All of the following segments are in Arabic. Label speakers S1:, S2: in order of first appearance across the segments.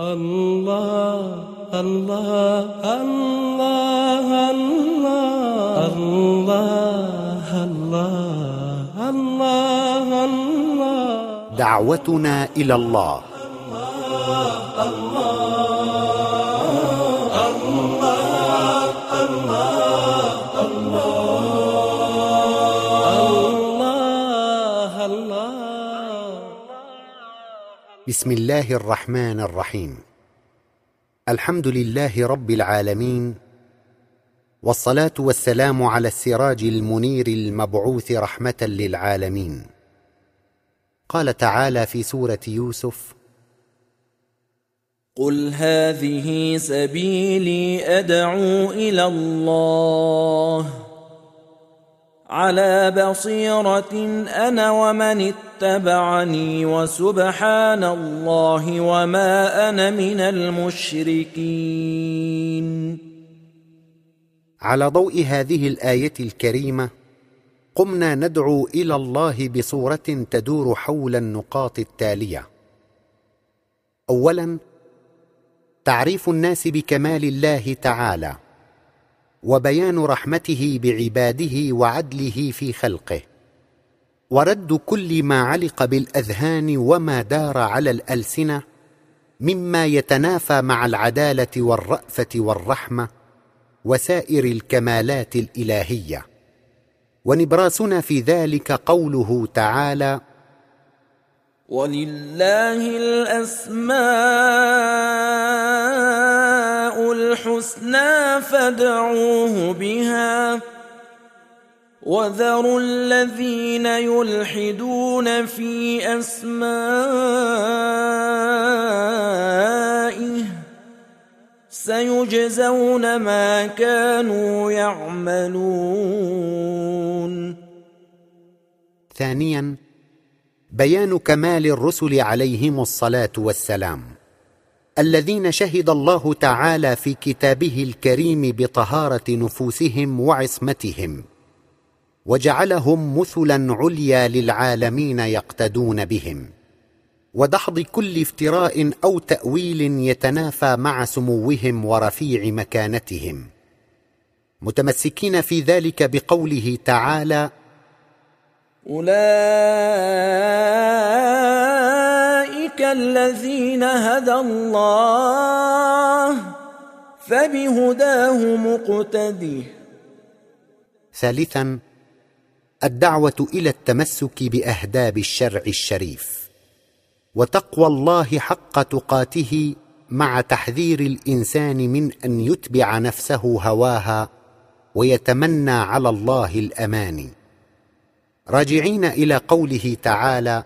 S1: الله الله الله الله الله الله الله.
S2: دعوتنا إلى الله.
S1: الله الله
S2: بسم الله الرحمن الرحيم. الحمد لله رب العالمين والصلاة والسلام على السراج المنير المبعوث رحمة للعالمين. قال تعالى في سورة يوسف
S3: قل هذه سبيلي ادعو إلى الله. على بصيرة أنا ومن اتبعني وسبحان الله وما أنا من المشركين.
S2: على ضوء هذه الآية الكريمة قمنا ندعو إلى الله بصورة تدور حول النقاط التالية. اولا تعريف الناس بكمال الله تعالى. وبيان رحمته بعباده وعدله في خلقه. ورد كل ما علق بالأذهان وما دار على الألسنة مما يتنافى مع العدالة والرأفة والرحمة وسائر الكمالات الإلهية. ونبراسنا في ذلك قوله تعالى
S3: ولله الاسماء الحسنى فادعوه بها. وذروا الذين يلحدون في أسمائه. سيجزون ما كانوا يعملون.
S2: ثانيا بيان كمال الرسل عليهم الصلاة والسلام. الذين شهد الله تعالى في كتابه الكريم بطهارة نفوسهم وعصمتهم وجعلهم مثلا عليا للعالمين يقتدون بهم ودحض كل افتراء أو تأويل يتنافى مع سموهم ورفيع مكانتهم. متمسكين في ذلك بقوله تعالى
S3: أولئك الذين هدى الله فبهداه مقتده.
S2: ثالثا الدعوة إلى التمسك بأهداب الشرع الشريف وتقوى الله حق تقاته مع تحذير الإنسان من أن يتبع نفسه هواها ويتمنى على الله الاماني راجعين إلى قوله تعالى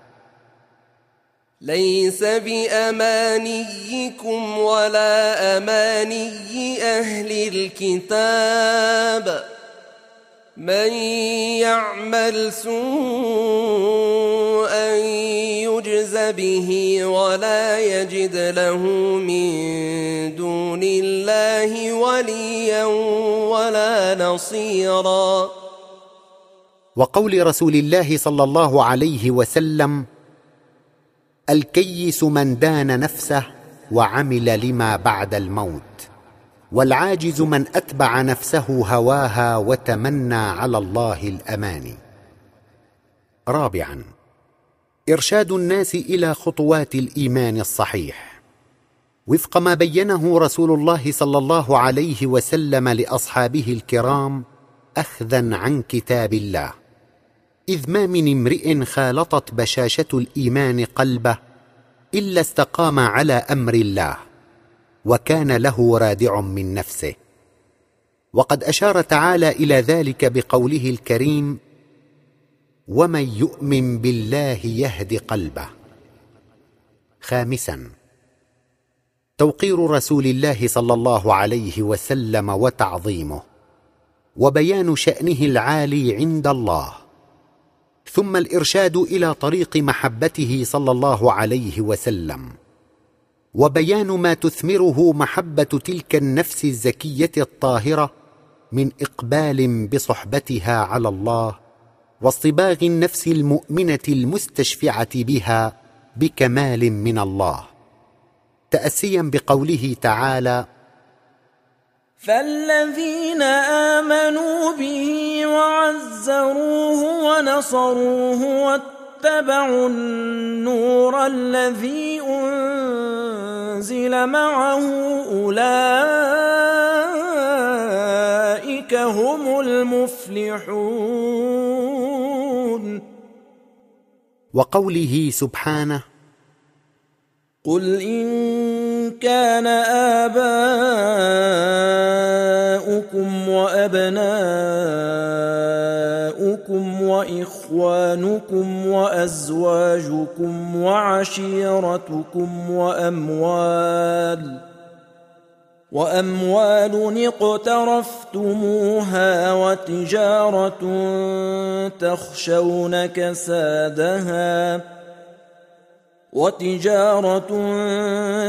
S4: ليس بأمانيكم ولا أماني أهل الكتاب. من يعمل سوءا يجز به ولا يجد له من دون الله وليا ولا نصيرا.
S2: وقول رسول الله صلى الله عليه وسلم الكيس من دان نفسه وعمل لما بعد الموت والعاجز من أتبع نفسه هواها وتمنى على الله الأماني. رابعا إرشاد الناس إلى خطوات الإيمان الصحيح. وفق ما بينه رسول الله صلى الله عليه وسلم لأصحابه الكرام اخذا عن كتاب الله. إذ ما من امرئ خالطت بشاشة الإيمان قلبه إلا استقام على أمر الله وكان له رادع من نفسه. وقد أشار تعالى إلى ذلك بقوله الكريم ومن يؤمن بالله يهد قلبه خامسا توقير رسول الله صلى الله عليه وسلم وتعظيمه وبيان شأنه العالي عند الله. ثم الإرشاد إلى طريق محبته صلى الله عليه وسلم. وبيان ما تثمره محبة تلك النفس الزكية الطاهرة من إقبال بصحبتها على الله واصطباغ النفس المؤمنة المستشفعة بها بكمال من الله. تأسيا بقوله تعالى
S3: فالذين آمنوا به وعزروه ونصروه واتبعوا النور الذي أنزل معه أولئك هم المفلحون.
S2: وقوله سبحانه
S3: قل إن كان آباؤكم وأبناؤكم وإخوانكم وأزواجكم وعشيرتكم وأموال وأموال اقترفتموها وتجارة تخشون كسادها وتجارة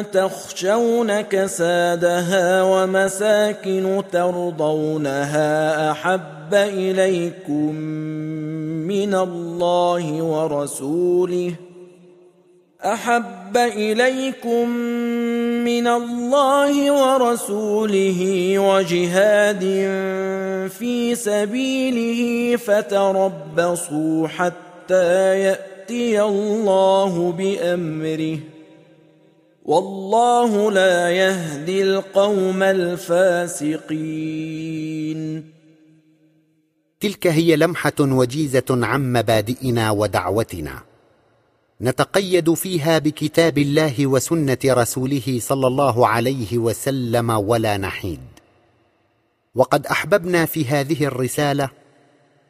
S3: تخشون كسادها ومساكن ترضونها أحب إليكم من الله ورسوله أحب إليكم من الله ورسوله وجهاد في سبيله فتربصوا حتى يأتي يأتي الله بأمره والله لا يهدي القوم الفاسقين.
S2: تلك هي لمحة وجيزة عن مبادئنا ودعوتنا. نتقيد فيها بكتاب الله وسنة رسوله صلى الله عليه وسلم ولا نحيد. وقد أحببنا في هذه الرسالة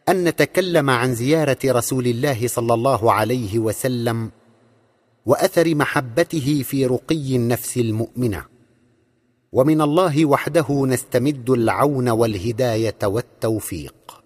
S2: أن نتكلم عن زيارة رسول الله صلى الله عليه وسلم وأثر محبته في رقي النفس المؤمنة. ومن الله وحده نستمد العون والهداية والتوفيق.